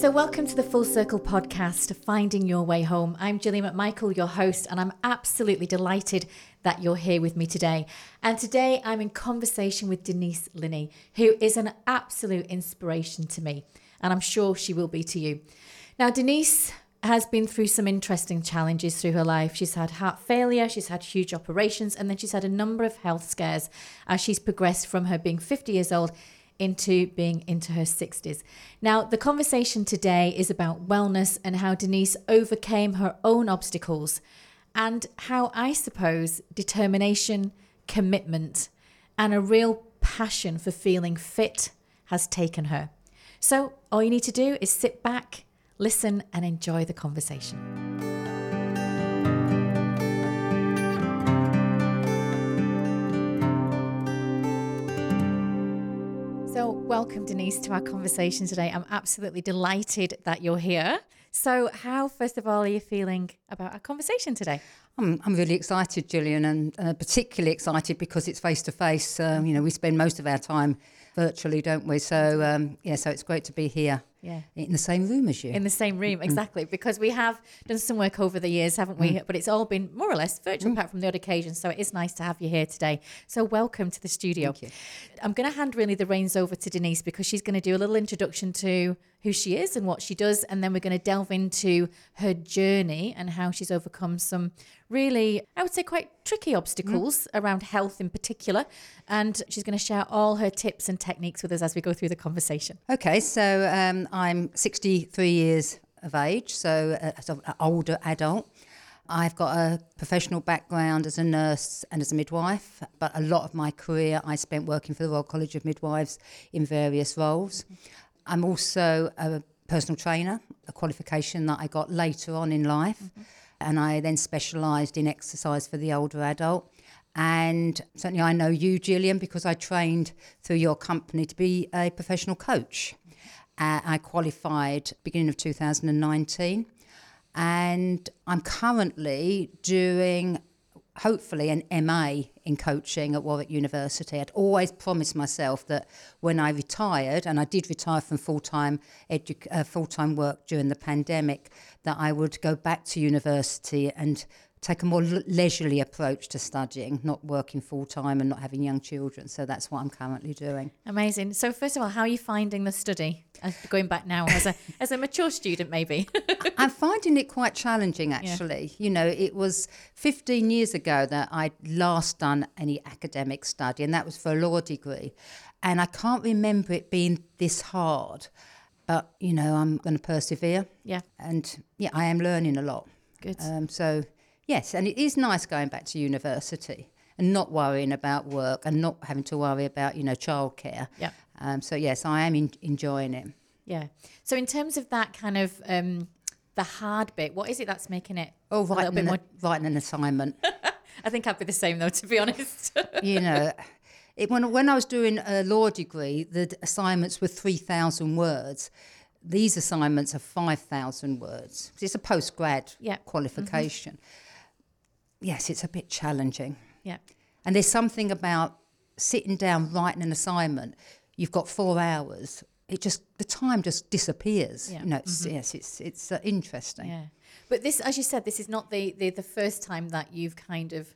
So, welcome to the Full Circle podcast, Finding Your Way Home. I'm Gillian McMichael, your host, and I'm absolutely delighted that you're here with me today. And today I'm in conversation with Denise Linay, who is an absolute inspiration to me, and I'm sure she will be to you. Now, Denise has been through some interesting challenges through her life. She's had heart failure, she's had huge operations, and then she's had a number of health scares as she's progressed from her being 50 years old into being into her 60s. Now, the conversation today is about wellness and how Denise overcame her own obstacles and how I suppose determination, commitment, and a real passion for feeling fit has taken her. So, all you need to do is sit back, listen, and enjoy the conversation. So, welcome, Denise, to our conversation today. I'm absolutely delighted that you're here. So, how, first of all, are you feeling about our conversation today? I'm, I'm really excited, Gillian, and uh, particularly excited because it's face to face. You know, we spend most of our time virtually, don't we? So, um, yeah, so it's great to be here Yeah. in the same room as you. In the same room, mm-hmm. exactly, because we have done some work over the years, haven't we? Mm. But it's all been more or less virtual, mm. apart from the odd occasion. So it is nice to have you here today. So welcome to the studio. Thank you. I'm going to hand really the reins over to Denise because she's going to do a little introduction to who she is and what she does, and then we're going to delve into her journey and how she's overcome some really, I would say, quite tricky obstacles around health in particular. And she's going to share all her tips and techniques with us as we go through the conversation. Okay, so um, I'm 63 years of age, so uh, an older adult. I've got a professional background as a nurse and as a midwife, but a lot of my career I spent working for the Royal College of Midwives in various roles. I'm also a personal trainer, a qualification that I got later on in life, and I then specialised in exercise for the older adult. And certainly, I know you, Gillian, because I trained through your company to be a professional coach. Uh, I qualified beginning of 2019, and I'm currently doing hopefully an MA in coaching at Warwick University. I'd always promised myself that when I retired, and I did retire from full time edu- uh, full time work during the pandemic, that I would go back to university and take a more leisurely approach to studying, not working full time and not having young children. So that's what I'm currently doing. Amazing. So first of all, how are you finding the study? Going back now as a as a mature student, maybe. I'm finding it quite challenging, actually. You know, it was 15 years ago that I'd last done any academic study, and that was for a law degree. And I can't remember it being this hard. But, you know, I'm going to persevere. yeah. And yeah, I am learning a lot. Good. Um, so, yes, and it is nice going back to university and not worrying about work and not having to worry about, you know, childcare. Yep. Um, so, yes, I am in, enjoying it. Yeah. So in terms of that kind of um, the hard bit, what is it that's making it Oh, a writing an, more? writing an assignment. I think I'd be the same though, to be honest. you know, it, when when I was doing a law degree, the assignments were three thousand words. These assignments are five thousand words. It's a postgrad Yeah. Mm-hmm. Yes, it's a bit challenging, yeah. and there's something about sitting down writing an assignment. You've got four hours. It just the time just disappears. Yeah. Mm-hmm. You know, it's, yes, it's it's uh, interesting. Yeah. But this, as you said, this is not the, the, the first time that you've kind of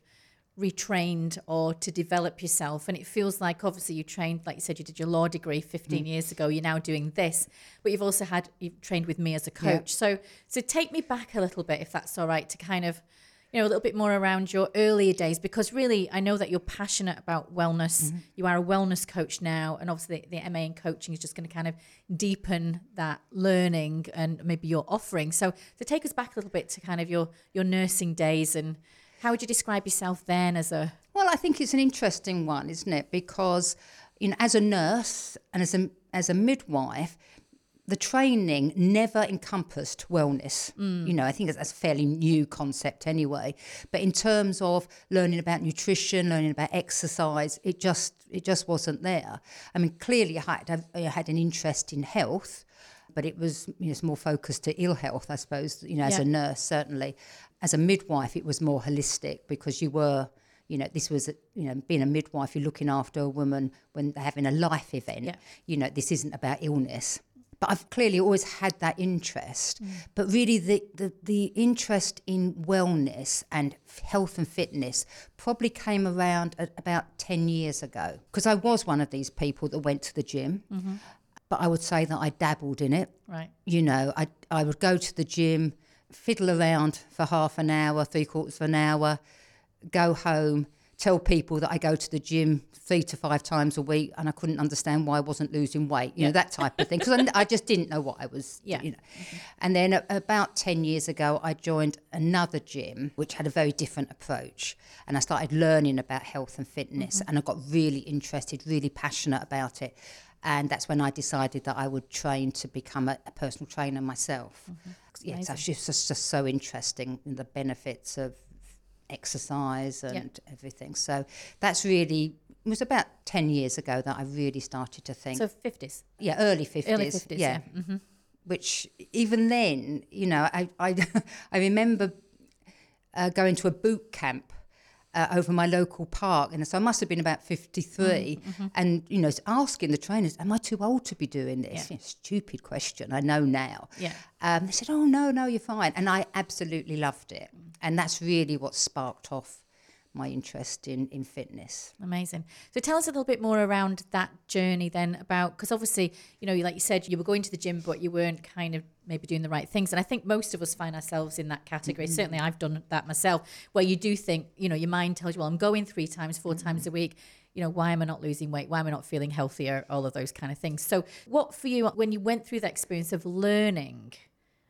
retrained or to develop yourself. And it feels like obviously you trained, like you said, you did your law degree 15 years ago. You're now doing this, but you've also had, you've trained with me as a Yeah. coach. So, so take me back a little bit, if that's all right, to kind of, you know, a little bit more around your earlier days, because really I know that you're passionate about wellness. Mm-hmm. You are a wellness coach now. And obviously the, the MA in coaching is just going to kind of deepen that learning and maybe your offering. So, to take us back a little bit to kind of your, your nursing days and how would you describe yourself then as a, Well, I think it's an interesting one, isn't it? Because you know, as a nurse and as a as a midwife, the training never encompassed wellness. Mm. You know, I think that's a fairly new concept anyway. But in terms of learning about nutrition, learning about exercise, it just it just wasn't there. I mean, clearly, I had I had an interest in health, but it was you know, it's more focused to ill health, I suppose. You know, as Yeah. a nurse, certainly. As a midwife, it was more holistic because you were you know, this was, you know, being a midwife, you're looking after a woman when they're having a life event. Yeah. You know, this isn't about illness. But I've clearly always had that interest. Mm. But really, the, the, the interest in wellness and health and fitness probably came around at about 10 years ago because I was one of these people that went to the gym. Mm-hmm. But I would say that I dabbled in it. Right. You know, I, I would go to the gym, fiddle around for half an hour, three quarters of an hour, go home, tell people that I go to the gym three to five times a week, and I couldn't understand why I wasn't losing weight, you know, that type of thing, because I, I just didn't know what I was, Yeah. you know. And then a- about 10 years ago, I joined another gym, which had a very different approach. And I started learning about health and fitness, mm-hmm. and I got really interested, really passionate about it. And that's when I decided that I would train to become a, a personal trainer myself. Mm-hmm. Yeah, so it's just, just, just so interesting in the benefits of exercise and everything. So that's really it was about 10 years ago that I really started to think. So 50s. yeah early 50s, Early 50s, yeah. yeah, which even then you know I I, I remember uh, going to a boot camp uh, over my local park and so I must have been about 53 and you know asking the trainers am I too old to be doing this? Yeah. Know, stupid question I know now. Yeah. um, they said oh no no you're fine. And I absolutely loved it and that's really what sparked off my interest in in fitness Amazing. So tell us a little bit more around that journey then about because obviously you know like you said you were going to the gym but you weren't kind of maybe doing the right things and I think most of us find ourselves in that category. Mm-hmm. Certainly I've done that myself where you do think you know your mind tells you well I'm going three times 4 mm-hmm. times a week. You know why am I not losing weight? Why am I not feeling healthier? All of those kind of things. So what for you when you went through that experience of learning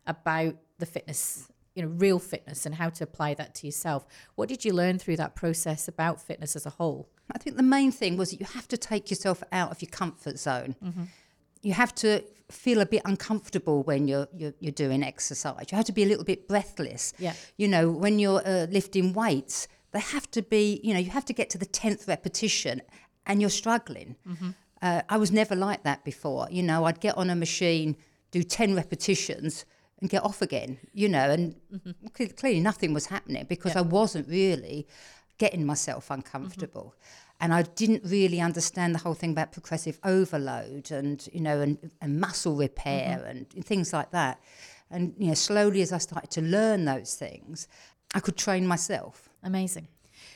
about the fitness you know real fitness and how to apply that to yourself what did you learn through that process about fitness as a whole I think the main thing was that you have to take yourself out of your comfort zone. You have to feel a bit uncomfortable when you're, you're you're doing exercise. You have to be a little bit breathless. Yeah. You know, when you're uh, lifting weights, they have to be. You know, you have to get to the tenth repetition, and you're struggling. Uh, I was never like that before. You know, I'd get on a machine, do ten repetitions. And get off again, you know, and mm-hmm. cle- clearly nothing was happening because I wasn't really getting myself uncomfortable. Mm-hmm. And I didn't really understand the whole thing about progressive overload and, you know, and, and muscle repair mm-hmm. and things like that. And, you know, slowly as I started to learn those things, I could train myself. Amazing.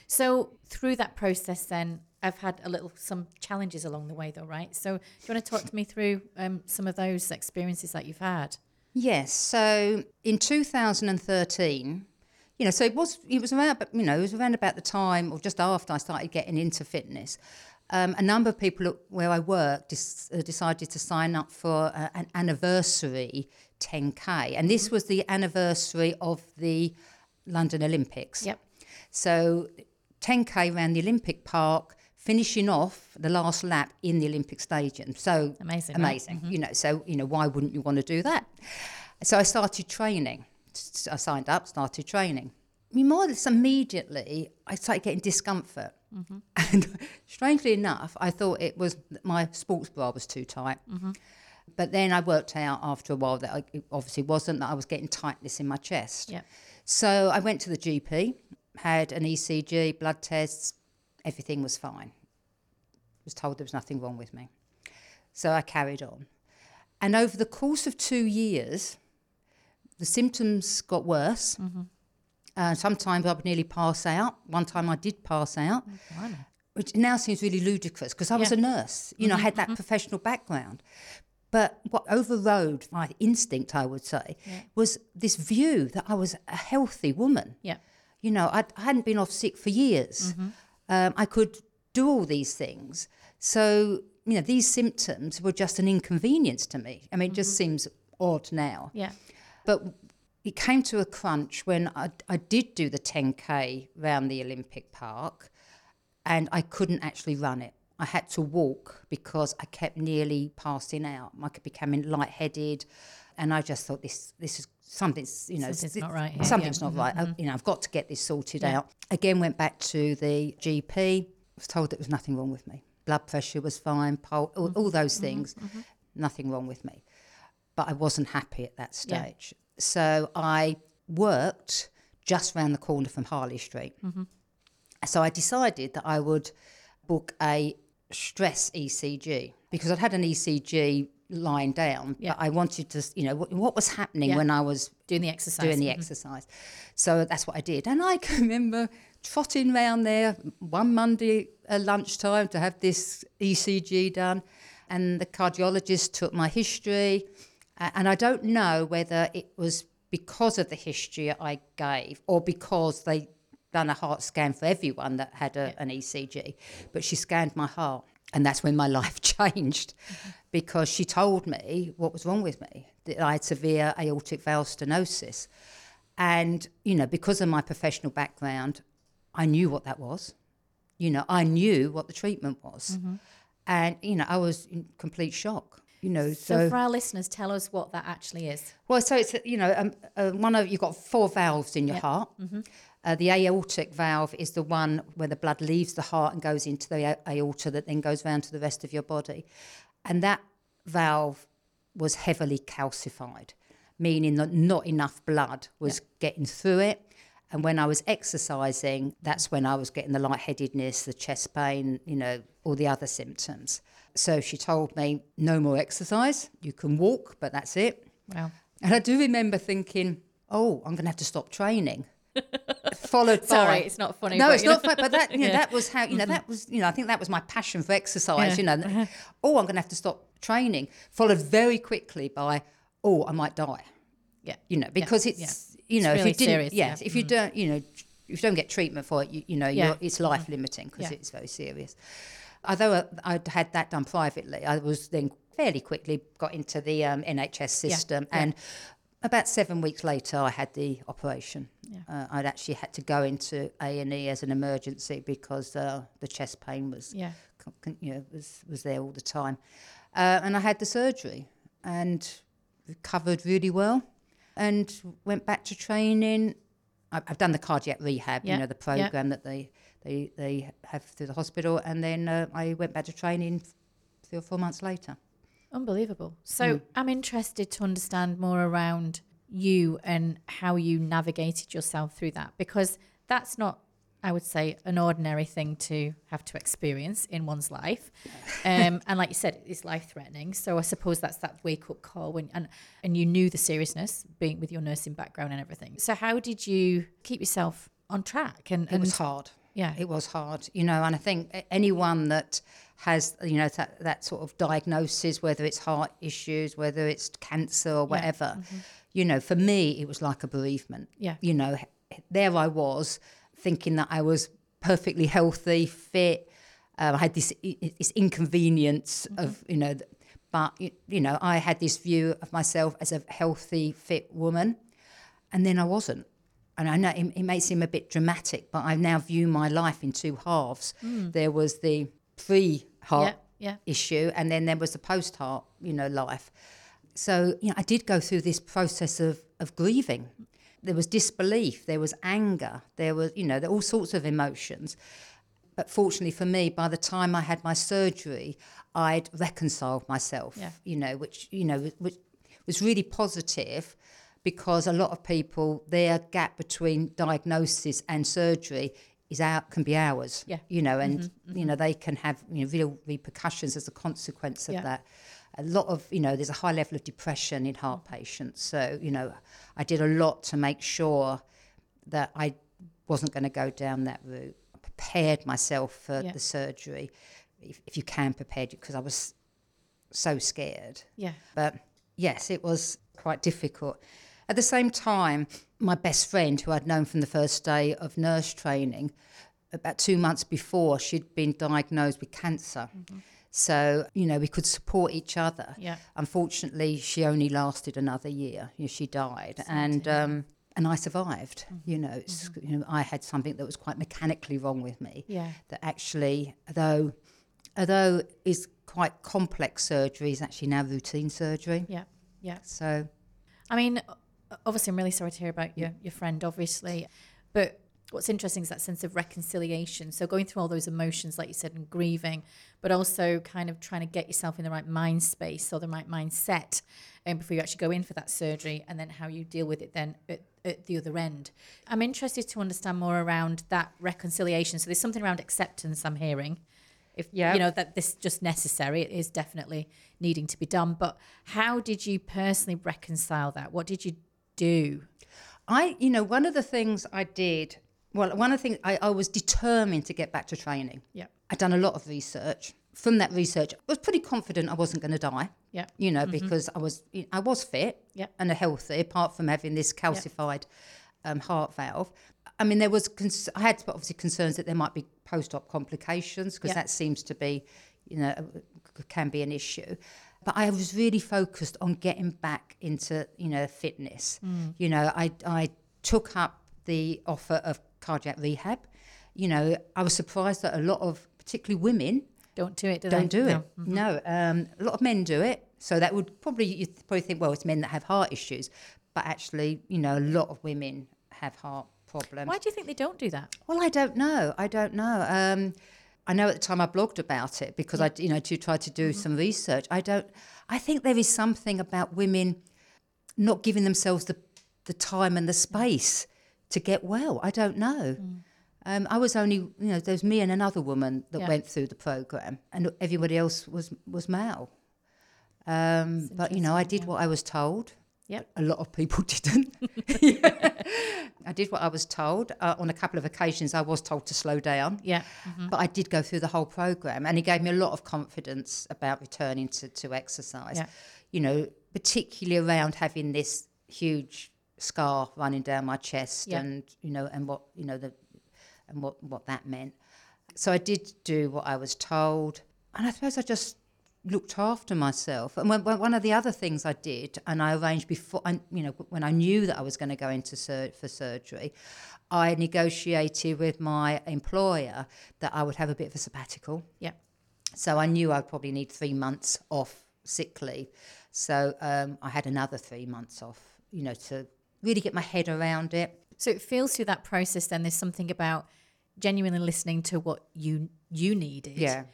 So through that process, then I've had a little some challenges along the way, though, right? So do you want to talk to me through um, some of those experiences that you've had? Yes. So in 2013, you know, so it was it was around, you know, it was around about the time or just after I started getting into fitness. Um, a number of people at- where I work dis- uh, decided to sign up for uh, an anniversary 10k, and this was the anniversary of the London Olympics. Yep. So 10k around the Olympic Park, finishing off the last lap in the Olympic Stadium. So Amazing, right? amazing. Mm-hmm. You know, so you know, why wouldn't you want to do that? So I started training. I signed up, started training. More or less immediately, I started getting discomfort. Mm-hmm. And strangely enough, I thought it was my sports bra was too tight. Mm-hmm. But then I worked out after a while that I, it obviously wasn't, that I was getting tightness in my chest. Yeah. So I went to the GP, had an ECG, blood tests, everything was fine. Was told there was nothing wrong with me. So I carried on. And over the course of two years, the symptoms got worse. Uh, sometimes I would nearly pass out. One time I did pass out, which now seems really ludicrous because I was a nurse. You know, I had that professional background. But what overrode my instinct, I would say, was this view that I was a healthy woman. Yeah. You know, I'd, I hadn't been off sick for years. Um, I could do all these things. So, you know, these symptoms were just an inconvenience to me. I mean, it just mm-hmm. seems odd now. Yeah. But it came to a crunch when I, I did do the 10K round the Olympic Park and I couldn't actually run it. I had to walk because I kept nearly passing out. I kept becoming lightheaded. And I just thought this this is something's you know Something's thi- not right here, Something's yeah. not right. I, mm-hmm. you know I've got to get this sorted out. Again, went back to the GP. Was told there was nothing wrong with me. Blood pressure was fine. Pul- all, mm-hmm. all those mm-hmm. things. Mm-hmm. Nothing wrong with me but I wasn't happy at that Yeah. stage. So I worked just round the corner from Harley Street. So I decided that I would book a stress ECG because I'd had an ECG lying down, Yeah. but I wanted to, you know, what, what was happening Yeah. when I was Doing the exercise. doing the Mhm. exercise. So that's what I did. And I can remember trotting round there one Monday at lunchtime to have this ECG done. And the cardiologist took my history. And I don't know whether it was because of the history I gave or because they done a heart scan for everyone that had a, an ECG. But she scanned my heart. And that's when my life changed because she told me what was wrong with me, that I had severe aortic valve stenosis. And, you know, because of my professional background, I knew what that was. You know, I knew what the treatment was. And, you know, I was in complete shock. You know, So, so, for our listeners, tell us what that actually is. well, so it's you know um, uh, one of you've got four valves in your Yep. heart. Uh, the aortic valve is the one where the blood leaves the heart and goes into the a- aorta that then goes round to the rest of your body, and that valve was heavily calcified, meaning that not enough blood was getting through it. And when I was exercising, that's when I was getting the lightheadedness, the chest pain, you know, all the other symptoms. So she told me, no more exercise. You can walk, but that's it. Wow. And I do remember thinking, oh, I'm going to have to stop training. Followed by Sorry, by. it's not funny. No, it's not fun, but that you know, Yeah. That was how you know that was you know I think that was my passion for exercise. Yeah. You know, uh-huh. oh, I'm going to have to stop training. Followed very quickly by, oh, I might die. Yeah. You know, because yeah. it's you know It's if really you didn't, serious, yes, yeah. if you don't, you know, if you don't get treatment for it, you, you know, Yeah. you're, it's life limiting because Yeah. it's very serious. Although uh, I'd had that done privately, I was then fairly quickly got into the um, NHS system, and about seven weeks later, I had the operation. Yeah. Uh, I'd actually had to go into A and E as an emergency because uh, the chest pain was, Yeah. you know, was was there all the time, uh, and I had the surgery and recovered really well, and went back to training. I've done the cardiac rehab, Yeah, you know, the yeah. program that they they they have through the hospital, and then uh, I went back to training three or four months later. Unbelievable. So I'm interested to understand more around you and how you navigated yourself through that because that's not, I would say, an ordinary thing to have to experience in one's life. Um, and like you said, it's life threatening. So I suppose that's that wake up call when and and you knew the seriousness being with your nursing background and everything. So how did you keep yourself on track? And, It and was hard. yeah, It was hard, you know, and I think anyone that has, you know, that, that sort of diagnosis, whether it's heart issues, whether it's cancer or whatever, you know, for me, it was like a bereavement. Yeah. You know, there I was thinking that I was perfectly healthy, fit. Um, I had this, this inconvenience of, you know, but, you know, I had this view of myself as a healthy, fit woman, and then I wasn't and I know it, it may seem a bit dramatic, but I now view my life in two halves. There was the pre-heart yeah, yeah. issue, and then there was the post-heart, you know, life. So you know, I did go through this process of of grieving. There was disbelief, there was anger, there was you know, there all sorts of emotions. But fortunately for me, by the time I had my surgery, I'd reconciled myself. Yeah. You know, which you know, which was really positive because a lot of people their gap between diagnosis and surgery is out can be hours. Yeah. You know, and mm-hmm. Mm-hmm. you know they can have you know real repercussions as a consequence of Yeah. that. A lot of you know there's a high level of depression in heart mm-hmm. patients. So you know I did a lot to make sure that I wasn't going to go down that route. I prepared myself for Yeah. the surgery, if, if you can prepare, because I was so scared. Yeah. But yes, it was quite difficult. At the same time, my best friend, who I'd known from the first day of nurse training, about two months before, she'd been diagnosed with cancer. Mm-hmm. So, you know, we could support each other. Yeah. Unfortunately, she only lasted another year. You know, she died. and um, and I survived. You know, it's, you know, I had something that was quite mechanically wrong with me Yeah. that actually, although although is quite complex surgery, is actually now routine surgery. Yeah. Yeah. So I mean, obviously, I'm really sorry to hear about your, your friend, obviously. But what's interesting is that sense of reconciliation. So, going through all those emotions, like you said, and grieving, but also kind of trying to get yourself in the right mind space or the right mindset um, before you actually go in for that surgery, and then how you deal with it then at, at the other end. I'm interested to understand more around that reconciliation. So, there's something around acceptance I'm hearing if Yeah. you know that this is just necessary. It is definitely needing to be done. But how did you personally reconcile that? What did you do? I, you know, one of the things I did, well, one of the things I, I was determined to get back to training. Yeah. I'd done a lot of research. From that research, I was pretty confident I wasn't going to die. Yeah. You know, because I was, I was fit Yeah. and healthy, apart from having this calcified um, heart valve. I mean, there was, cons- I had obviously concerns that there might be post-op complications because Yeah. that seems to be, you know, can be an issue. But I was really focused on getting back into, you know, fitness. You know, I, I took up the offer of cardiac rehab. You know, I was surprised that a lot of, particularly women, Don't do it. Do don't they? do No. it. No, um, a lot of men do it. So that would probably you probably think, well, it's men that have heart issues, but actually, you know, a lot of women have heart problems. Why do you think they don't do that? Well, I don't know. I don't know. Um, I know at the time I blogged about it because I, you know, to try to do some research. I don't. I think there is something about women not giving themselves the the time and the space to get well. I don't know. Um, I was only, you know, there was me and another woman that Yeah. went through the program, and everybody else was was male. Um, but you know, I did what I was told. Yep. A lot of people didn't. I did what I was told. Uh, on a couple of occasions, I was told to slow down. Yeah. But I did go through the whole program, and it gave me a lot of confidence about returning to, to exercise. Yeah. You know, particularly around having this huge scar running down my chest, Yeah. and you know, and what you know the, and what what that meant. So I did do what I was told, and I suppose I just looked after myself. And when, when- one of the other things I did, and I arranged before, I, you know, when I knew that I was going to go into sur- for surgery, I negotiated with my employer that I would have a bit of a sabbatical. Yeah. So I knew I'd probably need three months off sick leave. So um, I had another three months off, you know, to really get my head around it. So it feels through that process. Then there's something about genuinely listening to what you you needed. Yeah.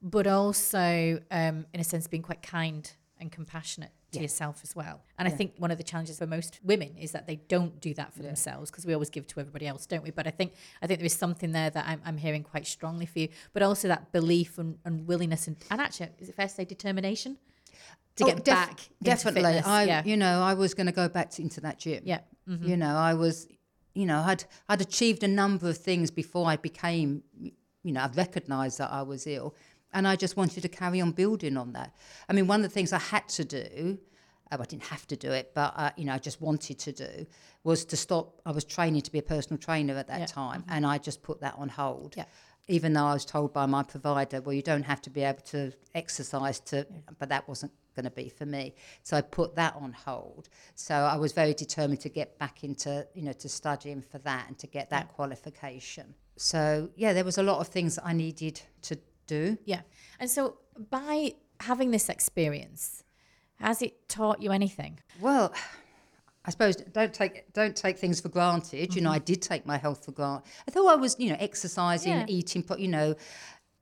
But also, um, in a sense, being quite kind and compassionate to Yeah. yourself as well. And I think one of the challenges for most women is that they don't do that for themselves because we always give to everybody else, don't we? But I think I think there is something there that I'm, I'm hearing quite strongly for you. But also that belief and, and willingness and, and actually, is it fair to say determination to Oh, get def- back? Definitely. I, yeah. you know, I was going to go back to, into that gym. Yeah. Mm-hmm. You know, I was, you know, I'd I'd achieved a number of things before I became, you know, I recognised that I was ill, and I just wanted to carry on building on that. I mean, one of the things I had to do, oh, I didn't have to do it, but uh, you know, I just wanted to do, was to stop. I was training to be a personal trainer at that Yeah. time, and I just put that on hold. Yeah. Even though I was told by my provider, well, you don't have to be able to exercise to, but that wasn't going to be for me. So I put that on hold. So I was very determined to get back into, you know, to studying for that and to get that qualification. So yeah, there was a lot of things I needed to do. Yeah. And so by having this experience, has it taught you anything? Well, I suppose don't take don't take things for granted. You know, mm-hmm. I did take my health for granted. I thought I was, you know, exercising, Yeah. eating, but you know,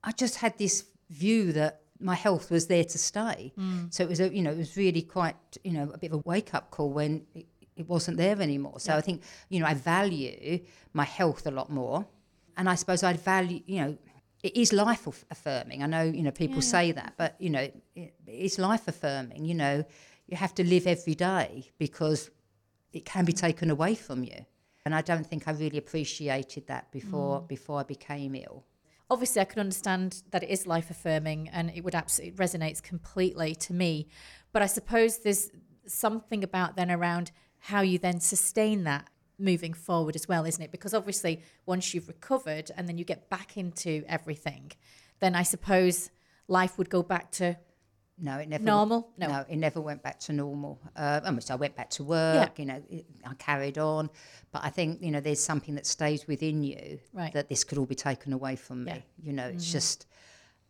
I just had this view that my health was there to stay. Mm. So it was, a, you know, it was really quite, you know, a bit of a wake up call when it, it wasn't there anymore. So I think, you know, I value my health a lot more, and I suppose I value, you know. It is life affirming. I know, you know, people say that, but you know, it, it's life affirming. You know, you have to live every day because it can be taken away from you. And I don't think I really appreciated that before mm. before I became ill. Obviously, I can understand that it is life affirming and it would absolutely resonates completely to me. But I suppose there's something about then around how you then sustain that moving forward as well, isn't it? Because obviously, once you've recovered and then you get back into everything, then I suppose life would go back to No, it never normal. No. No, it never went back to normal. Uh, I, mean, so I went back to work. Yeah. You know, it, I carried on, but I think you know there's something that stays within you Right. that this could all be taken away from me. Yeah. Mm-hmm. You know, it's just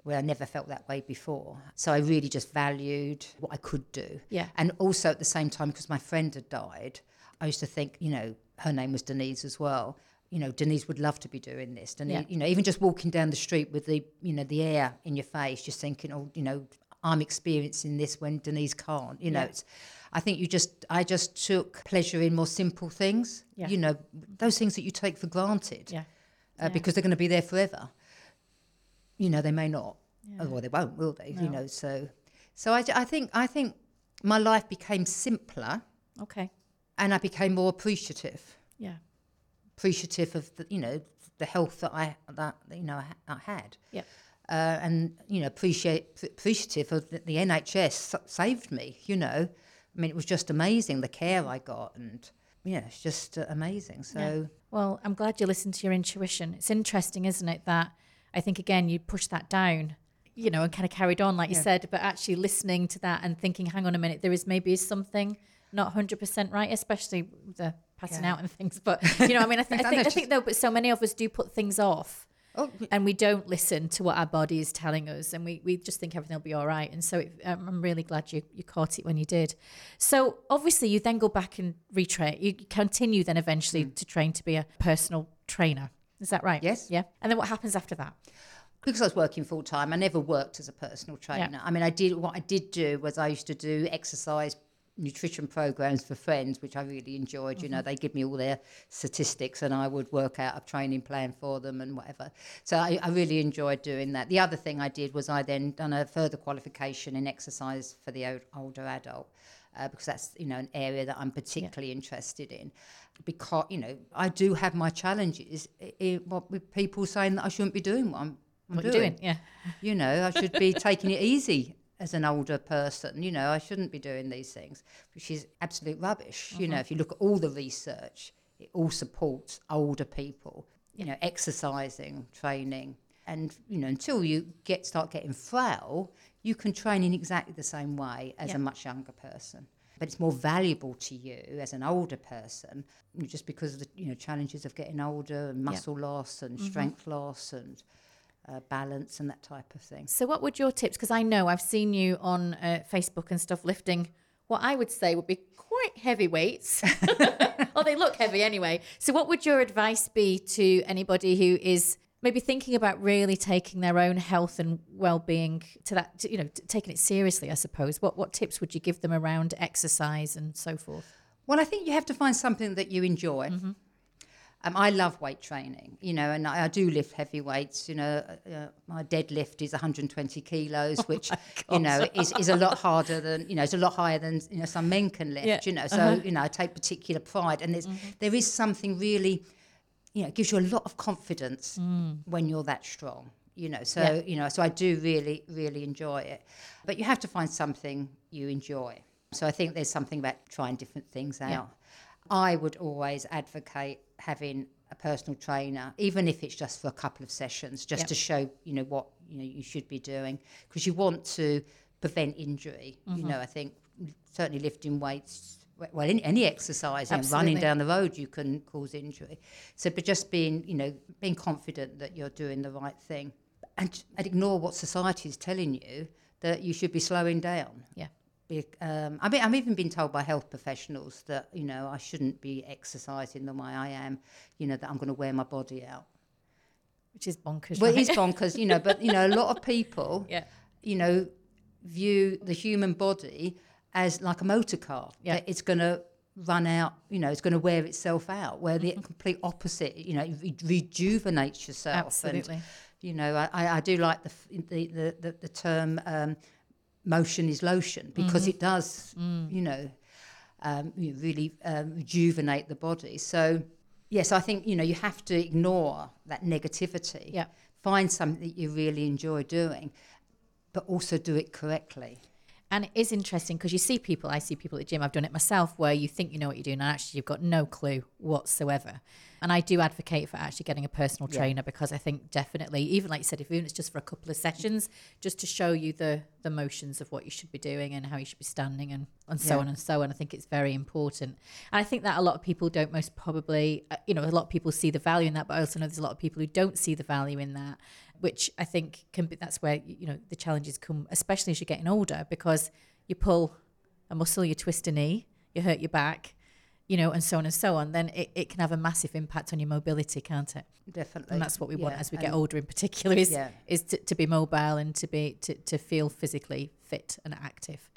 where I never felt that way before. So I really just valued what I could do. Yeah. And also at the same time, because my friend had died, I used to think, you know, her name was Denise as well. You know, Denise would love to be doing this. Denise, Yeah. you know, even just walking down the street with the, you know, the air in your face, just thinking, oh, you know, I'm experiencing this when Denise can't. You know, Yeah. it's. I think you just, I just took pleasure in more simple things. Yeah. You know, those things that you take for granted Yeah. uh, because they're going to be there forever. You know, they may not. Oh, well, they won't, will they? You know, so so I, I think I think my life became simpler, Okay. and I became more appreciative, Yeah. appreciative of the you know the health that I that you know I, I had. Yep. Uh, and you know appreciate appreciative of the, the NHS saved me. You know, I mean, it was just amazing the care I got, and yeah, it's just uh, amazing. So Well, I'm glad you listened to your intuition. It's interesting, isn't it, that I think again you pushed that down, you know, and kind of carried on like you Yeah. said, but actually listening to that and thinking, hang on a minute, there is maybe something not 100% right, especially the passing Yeah. out and things. But you know, I mean, I, th- I think I think though, but so many of us do put things off. Oh, And we don't listen to what our body is telling us, and we, we just think everything will be all right. And so it, um, I'm really glad you, you caught it when you did. So obviously, you then go back and retrain. You continue then eventually to train to be a personal trainer. Is that right? Yes. Yeah. And then what happens after that? because I was working full time, I never worked as a personal trainer. I mean, I did what I did do was I used to do exercise nutrition programs for friends, which I really enjoyed. You know, they give me all their statistics, and I would work out a training plan for them and whatever. So I, I really enjoyed doing that. The other thing I did was I then done a further qualification in exercise for the older adult. Uh, because that's you know an area that I'm particularly interested in, because you know I do have my challenges what with people saying that I shouldn't be doing what I'm, I'm What you're doing? Yeah. you know, I should be taking it easy as an older person. You know, I shouldn't be doing these things, which is absolute rubbish. You know, mm-hmm. if you look at all the research, it all supports older people. You know, exercising, training, and you know, until you get start getting frail, you can train in exactly the same way as Yeah. a much younger person. But it's more valuable to you as an older person, just because of the you know challenges of getting older and muscle loss and mm-hmm. strength loss and uh, balance and that type of thing. So, what would your tips? Because I know I've seen you on uh, Facebook and stuff lifting what I would say would be quite heavy weights. well, they look heavy anyway. So, what would your advice be to anybody who is maybe thinking about really taking their own health and well-being to that, to, you know, taking it seriously? I suppose. What what tips would you give them around exercise and so forth? Well, I think you have to find something that you enjoy. Um, I love weight training, you know, and I, I do lift heavy weights. You know, uh, uh, my deadlift is 120 kilos, which you know is, is a lot harder than you know, it's a lot higher than you know some men can lift. Yeah. You know, so you know, I take particular pride, and there's there is something really, you know, it gives you a lot of confidence when you're that strong. You know, so Yeah. you know, so I do really, really enjoy it, but you have to find something you enjoy. So I think there's something about trying different things out. I would always advocate having a personal trainer, even if it's just for a couple of sessions, just Yep. to show you know what you know you should be doing, because you want to prevent injury. You mm-hmm. know, I think certainly lifting weights. Well, any, any exercise and running down the road, you can cause injury. So, but just being, you know, being confident that you're doing the right thing, and, and ignore what society is telling you that you should be slowing down. Yeah. Um, I mean, I'm even been told by health professionals that you know I shouldn't be exercising the way I am. You know that I'm going to wear my body out. Which is bonkers. Well, right? it is bonkers, you know. But you know, a lot of people, Yeah. you know, view the human body as like a motor car. Yeah. That it's going to run out. You know, it's going to wear itself out. Where Mm-hmm. the complete opposite. You know, re- rejuvenates yourself. and, Absolutely. you know, I, I do like the f- the the, the, the term um, motion is lotion because it does, you know, um, you really um, rejuvenate the body. So, yes, I think you know you have to ignore that negativity. Yeah. Find something that you really enjoy doing, but also do it correctly. And it is interesting because you see people, I see people at the gym, I've done it myself, where you think you know what you're doing, and actually you've got no clue whatsoever. And I do advocate for actually getting a personal Yeah. trainer because I think definitely, even like you said, if even it's just for a couple of sessions, just to show you the the motions of what you should be doing and how you should be standing and, and so Yeah. on and so on. I think it's very important. And I think that a lot of people don't most probably, uh, you know, a lot of people see the value in that, but I also know there's a lot of people who don't see the value in that, which I think can be, that's where, you know, the challenges come, especially as you're getting older, because you pull a muscle, you twist a knee, you hurt your back, you know, and so on and so on, then it, it can have a massive impact on your mobility, can't it? Definitely. And that's what we want as we get and- older in particular is Yeah. is to, to be mobile and to be to, to feel physically fit and active.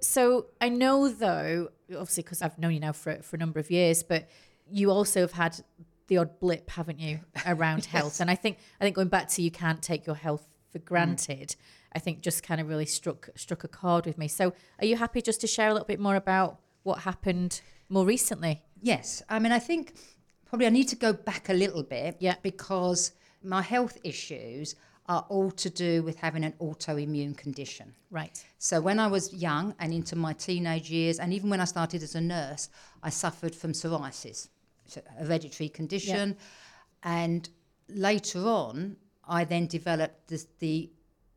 So I know though, obviously because I've known you now for for a number of years, but you also have had the odd blip, haven't you, around health? And I think I think going back to you can't take your health for mm. granted, I think just kind of really struck struck a chord with me. So, are you happy just to share a little bit more about what happened more recently? Yes. I mean, I think probably I need to go back a little bit Yeah. because my health issues are all to do with having an autoimmune condition. Right. So when I was young and into my teenage years, and even when I started as a nurse, I suffered from psoriasis, a hereditary condition. And later on, I then developed this, the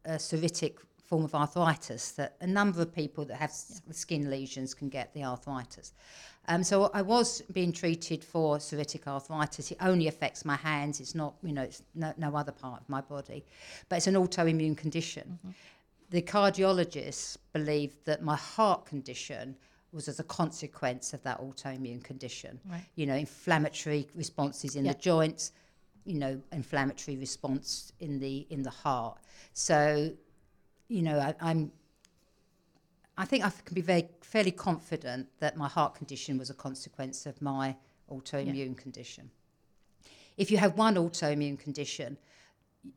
uh, psoriatic form of arthritis that a number of people that have s skin lesions can get the arthritis. Um, so I was being treated for psoriatic arthritis. It only affects my hands. It's not, you know, it's no, no other part of my body. But it's an autoimmune condition the cardiologists believed that my heart condition was as a consequence of that autoimmune condition. Right. You know, inflammatory responses in Yeah. the joints, you know, inflammatory response in the in the heart. So, you know, I, I'm. I think I can be very fairly confident that my heart condition was a consequence of my autoimmune condition. If you have one autoimmune condition,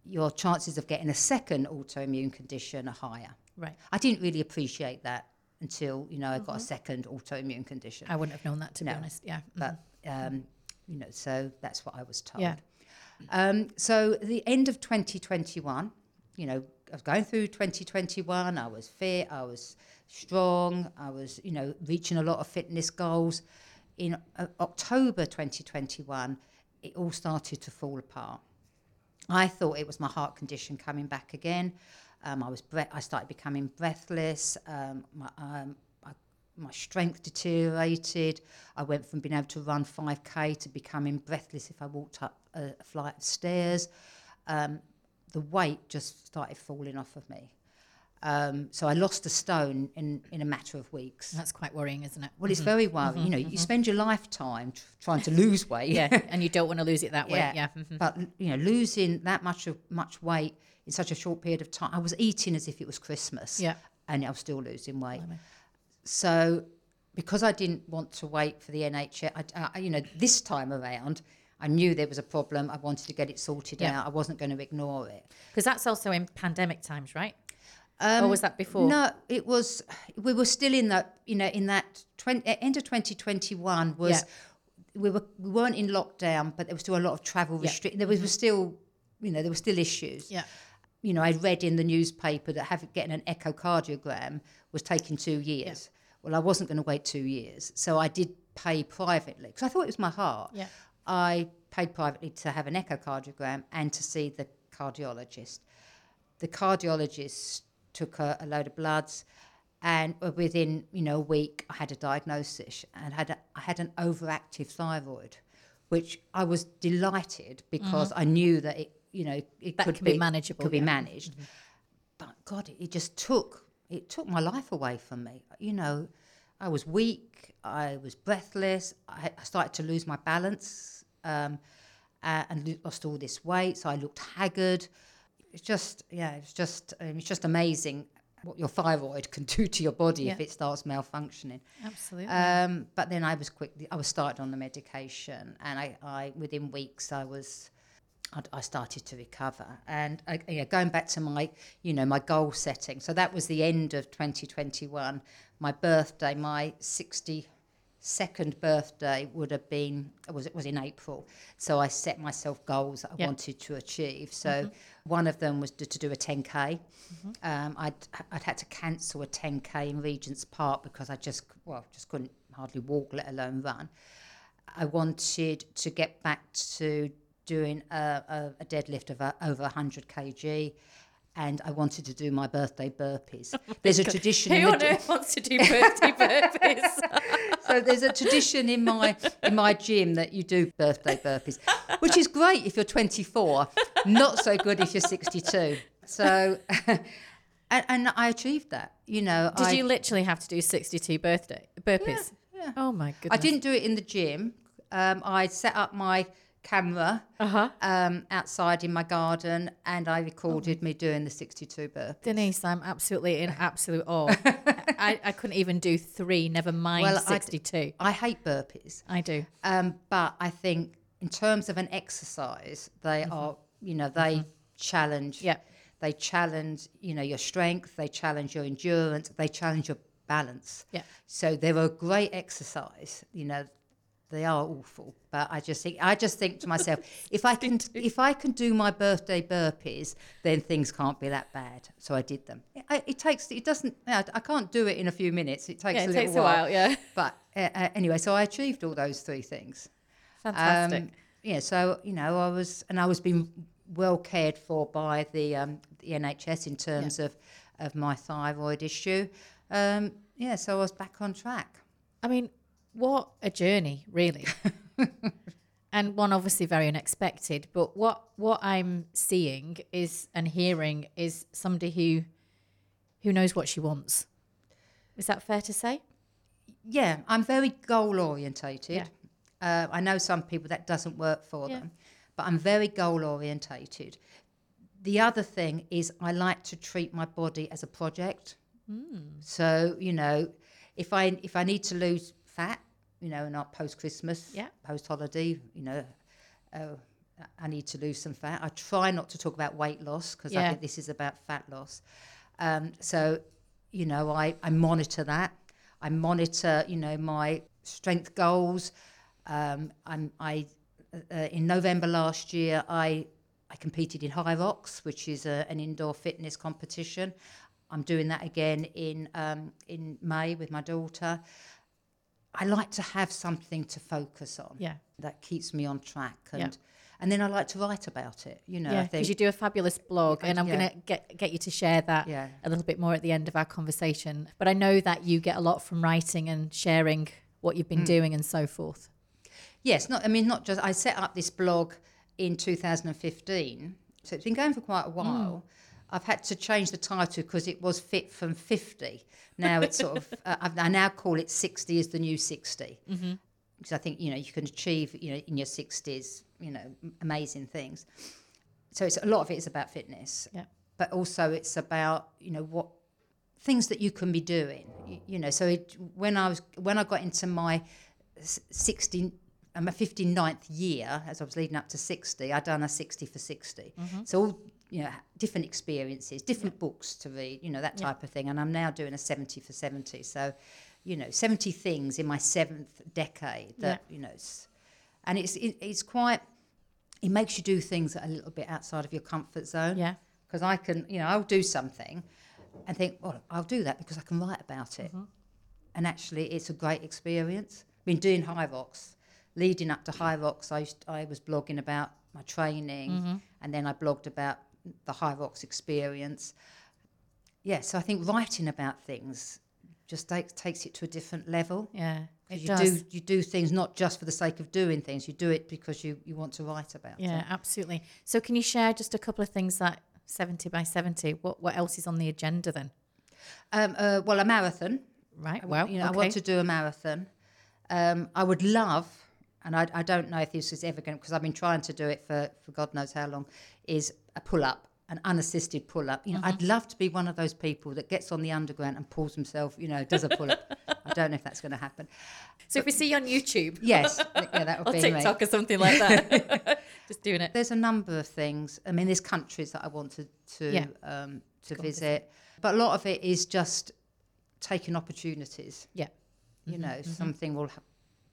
your chances of getting a second autoimmune condition are higher. Right. I didn't really appreciate that until you know I got a second autoimmune condition. I wouldn't have known that to be honest. Yeah. But um, you know, so that's what I was told. Yeah. Um, so the end of 2021, you know, I was going through 2021. I was fit. I was strong. I was, you know, reaching a lot of fitness goals. In uh, October 2021, it all started to fall apart. I thought it was my heart condition coming back again. Um, I was bre- I started becoming breathless. Um, my, um, my strength deteriorated. I went from being able to run 5k to becoming breathless if I walked up a, a flight of stairs. Um, the weight just started falling off of me. Um, so I lost a stone in, in a matter of weeks. That's quite worrying, isn't it? Well, it's very worrying. You know, you spend your lifetime tr- trying to lose weight. yeah, and you don't want to lose it that way. Yeah. mhm. But you know, losing that much of much weight in such a short period of time, I was eating as if it was Christmas. Yeah. and I was still losing weight. So, because I didn't want to wait for the NHS, I, I, you know, this time around, I knew there was a problem. I wanted to get it sorted Yeah. out. I wasn't going to ignore it. Because that's also in pandemic times, right? Um, or was that before? No, it was. We were still in that. You know, in that 20, end of twenty twenty one was. Yeah. We were we weren't in lockdown, but there was still a lot of travel Yeah. Mm-hmm. restrict. There was, was still, you know, there were still issues. Yeah. You know, I read in the newspaper that having getting an echocardiogram was taking two years. Well, I wasn't going to wait two years, so I did pay privately because I thought it was my heart. Yeah. I paid privately to have an echocardiogram and to see the cardiologist. The cardiologist took a, a load of bloods, and within you know a week, I had a diagnosis and had a, I had an overactive thyroid, which I was delighted because I knew that it you know it Mm-hmm. That could can be manageable, could be yeah. managed. But God, it, it just took it took my life away from me. You know, I was weak, I was breathless, I, I started to lose my balance, um, uh, and lo- lost all this weight. So I looked haggard. It's just yeah, it's just um, it's just amazing what your thyroid can do to your body if it starts malfunctioning. Absolutely. Um, but then I was quickly, I was started on the medication, and I, I within weeks I was, I, I started to recover. And I, yeah, going back to my, you know, my goal setting. So that was the end of 2021. My birthday, my 62nd birthday would have been was it was in April. So I set myself goals that I Yeah. wanted to achieve. So mm-hmm. one of them was to, to do a 10k. Mm-hmm. Um, I'd I'd had to cancel a 10k in Regent's Park because I just well just couldn't hardly walk, let alone run. I wanted to get back to doing a, a, a deadlift of uh over 100 kg, and I wanted to do my birthday burpees. There's a tradition. in Who on earth wants to do birthday burpees? so there's a tradition in my in my gym that you do birthday burpees, which is great if you're 24. Not so good if you're 62. So, and, and I achieved that. You know, Did I, you literally have to do 62 birthday burpees? yeah. Oh my goodness. I didn't do it in the gym. Um, I set up my camera Uh huh. um, outside in my garden, and I recorded Oh. me doing the 62 burpees. Denise, I'm absolutely in absolute awe. I, I couldn't even do three, never mind Well, 62. I hate burpees, I do. um, but I think in terms of an exercise, they are, you know, they challenge. Mm-hmm. Yeah. They challenge, you know, your strength. They challenge your endurance. They challenge your balance. Yeah. So they're a great exercise. You know, they are awful, but I just think I just think to myself, if I can if I can do my birthday burpees, then things can't be that bad. So I did them. It, it takes it doesn't. I can't do it in a few minutes. It takes Yeah, a it little takes a while. while, yeah. But uh, uh, anyway, so I achieved all those three things. Fantastic. Um, yeah, so you know, I was and I was being well cared for by the um, the NHS in terms of of my thyroid issue. Um, yeah, so I was back on track. I mean, what a journey, really. and one obviously very unexpected. But what what I'm seeing is and hearing is somebody who who knows what she wants. Is that fair to say? Yeah, I'm very goal orientated. Yeah. Uh, I know some people that doesn't work for Yeah. them, but I'm very goal orientated. The other thing is I like to treat my body as a project. Hmm. So you know, if I if I need to lose fat, you know, not post Christmas, Yeah. post holiday, you know, uh, I need to lose some fat. I try not to talk about weight loss because I think this is about fat loss. Um, so, you know, I, I monitor that. I monitor, you know, my strength goals. Um, I'm, I, uh, in November last year, I, I competed in Hyrox, which is a, an indoor fitness competition. I'm doing that again in um, in May with my daughter. I like to have something to focus on Yeah. that keeps me on track, and Yeah. and then I like to write about it. You know, yeah, because you do a fabulous blog, and I'm yeah. going to get get you to share that Yeah. a little bit more at the end of our conversation. But I know that you get a lot from writing and sharing what you've been mm. doing and so forth. Yes, not. I mean, not just. I set up this blog in 2015, so it's been going for quite a while. Mm. I've had to change the title because it was fit from 50. Now it's sort of. Uh, I've- I now call it 60 is the new 60 because I think you know you can achieve you know in your 60s you know amazing things. So it's a lot of it is about fitness, Yeah. but also it's about you know what things that you can be doing. You, you know, so it, when I was when I got into my 60 um, my 59th year as I was leading up to 60 I'd done a 60 for 60 so all you know different experiences different books to read you know that type of thing. And I'm now doing a 70 for 70 so you know 70 things in my seventh decade that you know it's, and it's it, it's quite it makes you do things that are a little bit outside of your comfort zone. Yeah. because I can, you know, I'll do something and think, well, I'll do that because I can write about it. Mm-hmm. And actually, it's a great experience. i Been doing Hyrox, leading up to Hyrox, I, used, I was blogging about my training mm-hmm. and then I blogged about the Hyrox experience. Yeah, so I think writing about things just takes, takes it to a different level. Yeah. It you does. do you do things not just for the sake of doing things. You do it because you, you want to write about it. Yeah, absolutely. So, can you share just a couple of things that 70 by 70, what, what else is on the agenda then? Um, uh, well, a marathon. Right. I- Well, you know, okay. I want to do a marathon. Um, I would love, and I, I don't know if this is ever going because I've been trying to do it for, for God knows how long, is a pull up, an unassisted pull up. You know, Mm-hmm. I'd love to be one of those people that gets on the underground and pulls himself, you know, does a pull up. I don't know if that's going to happen. so, if we see you on YouTube Yes, yeah, that would be me. TikTok or something like that, just doing it. There's a number of things. I mean, there's countries that I wanted to Yeah. um, to Go visit, but a lot of it is just taking opportunities. Yeah. you Mm-hmm, know something will ha-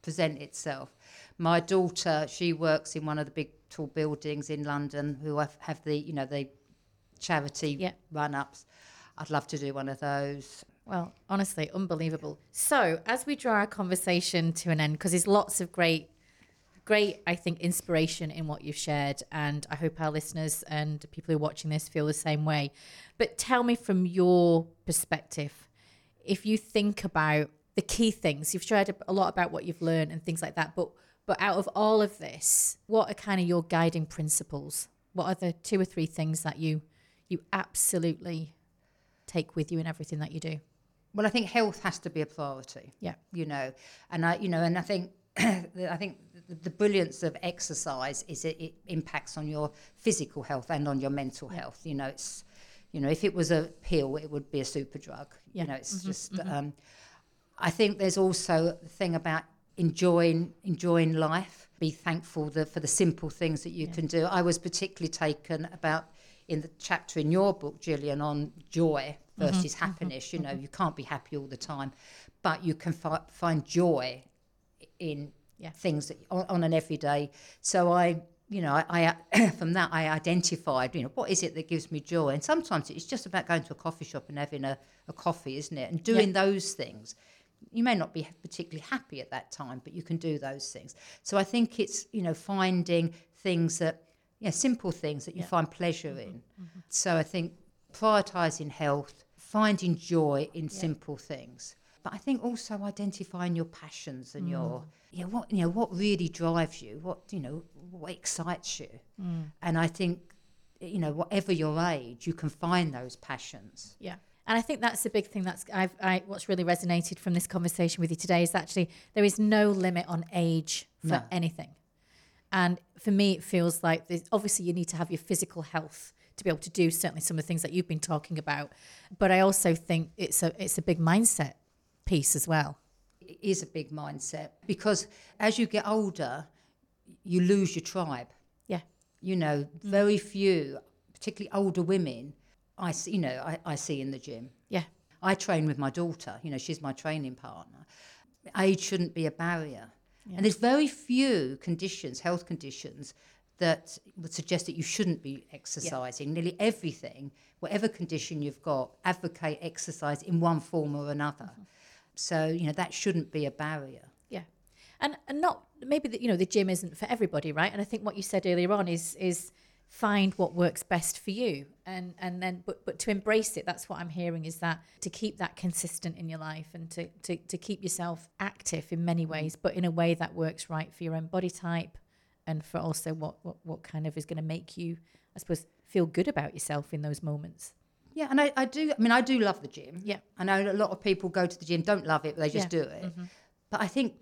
present itself my daughter she works in one of the big tall buildings in london who have, have the you know the charity Yeah. run-ups i'd love to do one of those Well, honestly, unbelievable. So, as we draw our conversation to an end, because there's lots of great, great, I think, inspiration in what you've shared, and I hope our listeners and people who are watching this feel the same way. But tell me from your perspective, if you think about the key things, you've shared a lot about what you've learned and things like that, but but out of all of this, what are kind of your guiding principles? What are the two or three things that you you absolutely take with you in everything that you do? well i think health has to be a priority Yeah. you know and i you know and i think i think the, the brilliance of exercise is it, it impacts on your physical health and on your mental health you know it's you know if it was a pill it would be a super drug Yeah. you know it's just um i think there's also the thing about enjoying enjoying life be thankful the, for the simple things that you can do i was particularly taken about in the chapter in your book, Gillian, on joy mm-hmm. versus mm-hmm. happiness. You know, mm-hmm. you can't be happy all the time, but you can fi- find joy in Yeah. things that, on, on an everyday. So I, you know, I, I from that I identified, you know, what is it that gives me joy? And sometimes it's just about going to a coffee shop and having a, a coffee, isn't it? And doing those things. You may not be particularly happy at that time, but you can do those things. So I think it's, you know, finding things that, yeah, simple things that you find pleasure mm-hmm. in. Mm-hmm. So I think prioritizing health, finding joy in simple things. But I think also identifying your passions and your mm. yeah what you know what really drives you, what you know what excites you. Mm. And I think you know whatever your age, you can find those passions. Yeah. And I think that's the big thing that's I've I what's really resonated from this conversation with you today is actually there is no limit on age for No. anything. And for me it feels like there's, obviously you need to have your physical health to be able to do certainly some of the things that you've been talking about. But I also think it's a it's a big mindset piece as well. It is a big mindset because as you get older, you lose your tribe. Yeah. You know, very few, particularly older women, I see, you know I, I see in the gym. Yeah. I train with my daughter. You know, she's my training partner. Age shouldn't be a barrier. And there's very few conditions, health conditions, that would suggest that you shouldn't be exercising. Nearly everything, whatever condition you've got, advocate exercise in one form or another. Mm-hmm. So, you know, that shouldn't be a barrier. Yeah, and and not maybe that you know the gym isn't for everybody, right? And I think what you said earlier on is is find what works best for you, and and then but but to embrace it. That's what I'm hearing is that to keep that consistent in your life and to to to keep yourself active in many ways, but in a way that works right for your own body type, and for also what what what kind of is going to make you, I suppose, feel good about yourself in those moments. Yeah, and I, I do. I mean, I do love the gym. Yeah. I know a lot of people go to the gym, don't love it, but they just Yeah. do it. Mm-hmm. But I think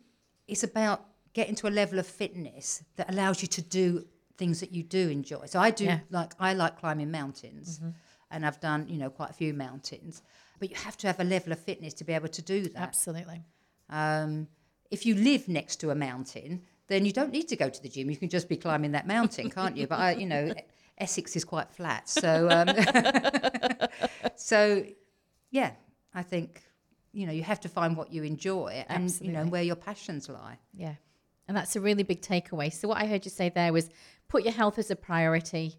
it's about getting to a level of fitness that allows you to do things that you do enjoy. So I do Yeah. like I like climbing mountains, and I've done you know quite a few mountains. But you have to have a level of fitness to be able to do that. Absolutely. Um, if you live next to a mountain, then you don't need to go to the gym. You can just be climbing that mountain, can't you? But I, you know, Essex is quite flat, so um, so yeah, I think you know you have to find what you enjoy and you know where your passions lie. Yeah. And that's a really big takeaway. So what I heard you say there was put your health as a priority.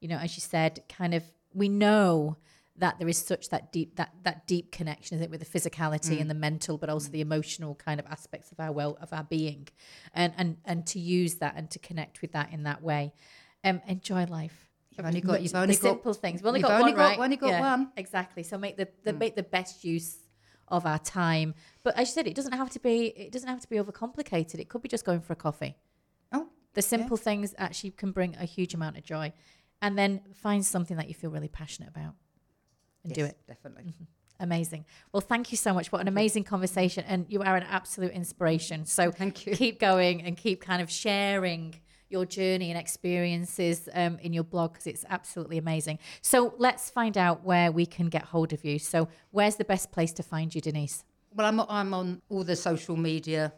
You know, as you said, kind of we know that there is such that deep that that deep connection is it with the physicality and mm. the mental but also the mm. emotional kind of aspects of our well of our being. And and and to use that and to connect with that in that way. Um enjoy life. You've only got- you've only the got- simple things. We've only you've got only one got- right? only got one. exactly. So make the, the mm. make the best use of our time. But as you said it doesn't have to be it doesn't have to be overcomplicated. It could be just going for a coffee the simple things actually can bring a huge amount of joy. And then find something that you feel really passionate about and do it. definitely. amazing. Well thank you so much. What an amazing conversation. And you are an absolute inspiration. So Thank you. keep going and keep kind of sharing your journey and experiences um, in your blog because it's absolutely amazing. So let's find out where we can get hold of you. So where's the best place to find you denise? Well, I'm I'm on all the social media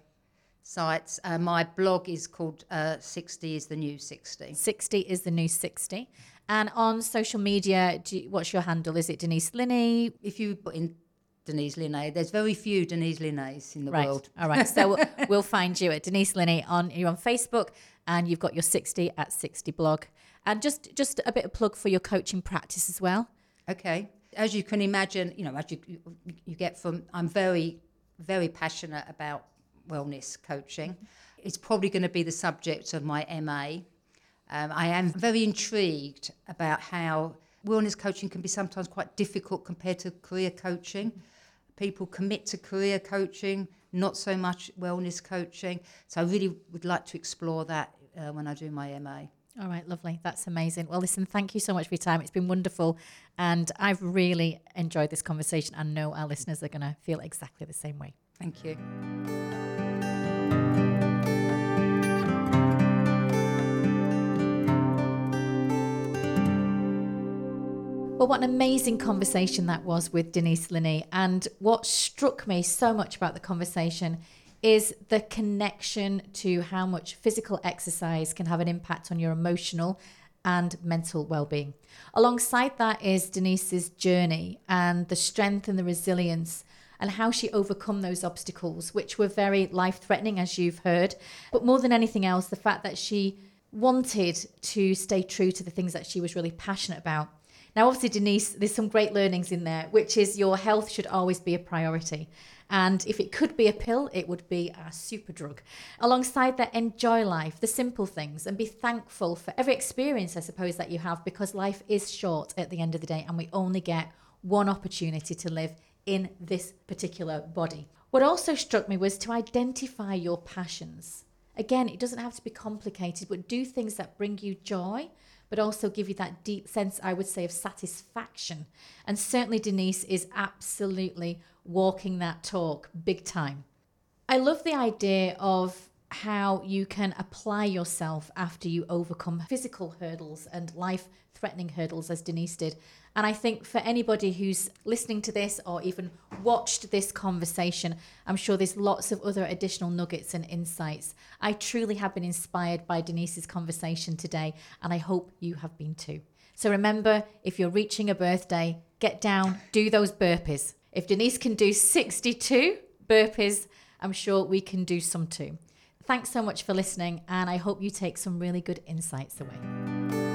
sites. Uh, my blog is called uh, 60 is the new 60. 60 is the new 60 and on social media do you, what's your handle is it denise linay If you put in Denise Linay, there's very few Denise Linays in the Right. world. All right. So we'll, we'll find you at Denise Linay on you're on Facebook and you've got your 60 at 60 blog. And just just a bit of plug for your coaching practice as well. Okay. As you can imagine, you know, as you you get from, I'm very, very passionate about wellness coaching. It's probably going to be the subject of my MA. Um, I am very intrigued about how wellness coaching can be sometimes quite difficult compared to career coaching. People commit to career coaching, not so much wellness coaching. So I really would like to explore that uh, when I do my MA. All right, lovely. That's amazing. Well, listen, thank you so much for your time. It's been wonderful. And I've really enjoyed this conversation. I know our listeners are going to feel exactly the same way. Thank you. Well, what an amazing conversation that was with Denise Linay. And what struck me so much about the conversation is the connection to how much physical exercise can have an impact on your emotional and mental well-being. Alongside that is Denise's journey and the strength and the resilience and how she overcome those obstacles which were very life-threatening as you've heard, but more than anything else the fact that she wanted to stay true to the things that she was really passionate about. Now, obviously, Denise, there's some great learnings in there, which is your health should always be a priority. And if it could be a pill, it would be a super drug. Alongside that, enjoy life, the simple things, and be thankful for every experience, I suppose, that you have, because life is short at the end of the day, and we only get one opportunity to live in this particular body. What also struck me was to identify your passions. Again, it doesn't have to be complicated, but do things that bring you joy, but also give you that deep sense, I would say, of satisfaction. And certainly, Denise is absolutely walking that talk big time. I love the idea of how you can apply yourself after you overcome physical hurdles and life threatening hurdles, as Denise did. And I think for anybody who's listening to this or even watched this conversation, I'm sure there's lots of other additional nuggets and insights. I truly have been inspired by Denise's conversation today, and I hope you have been too. So remember, if you're reaching a birthday, get down, do those burpees. If Denise can do 62 burpees, I'm sure we can do some too. Thanks so much for listening, and I hope you take some really good insights away.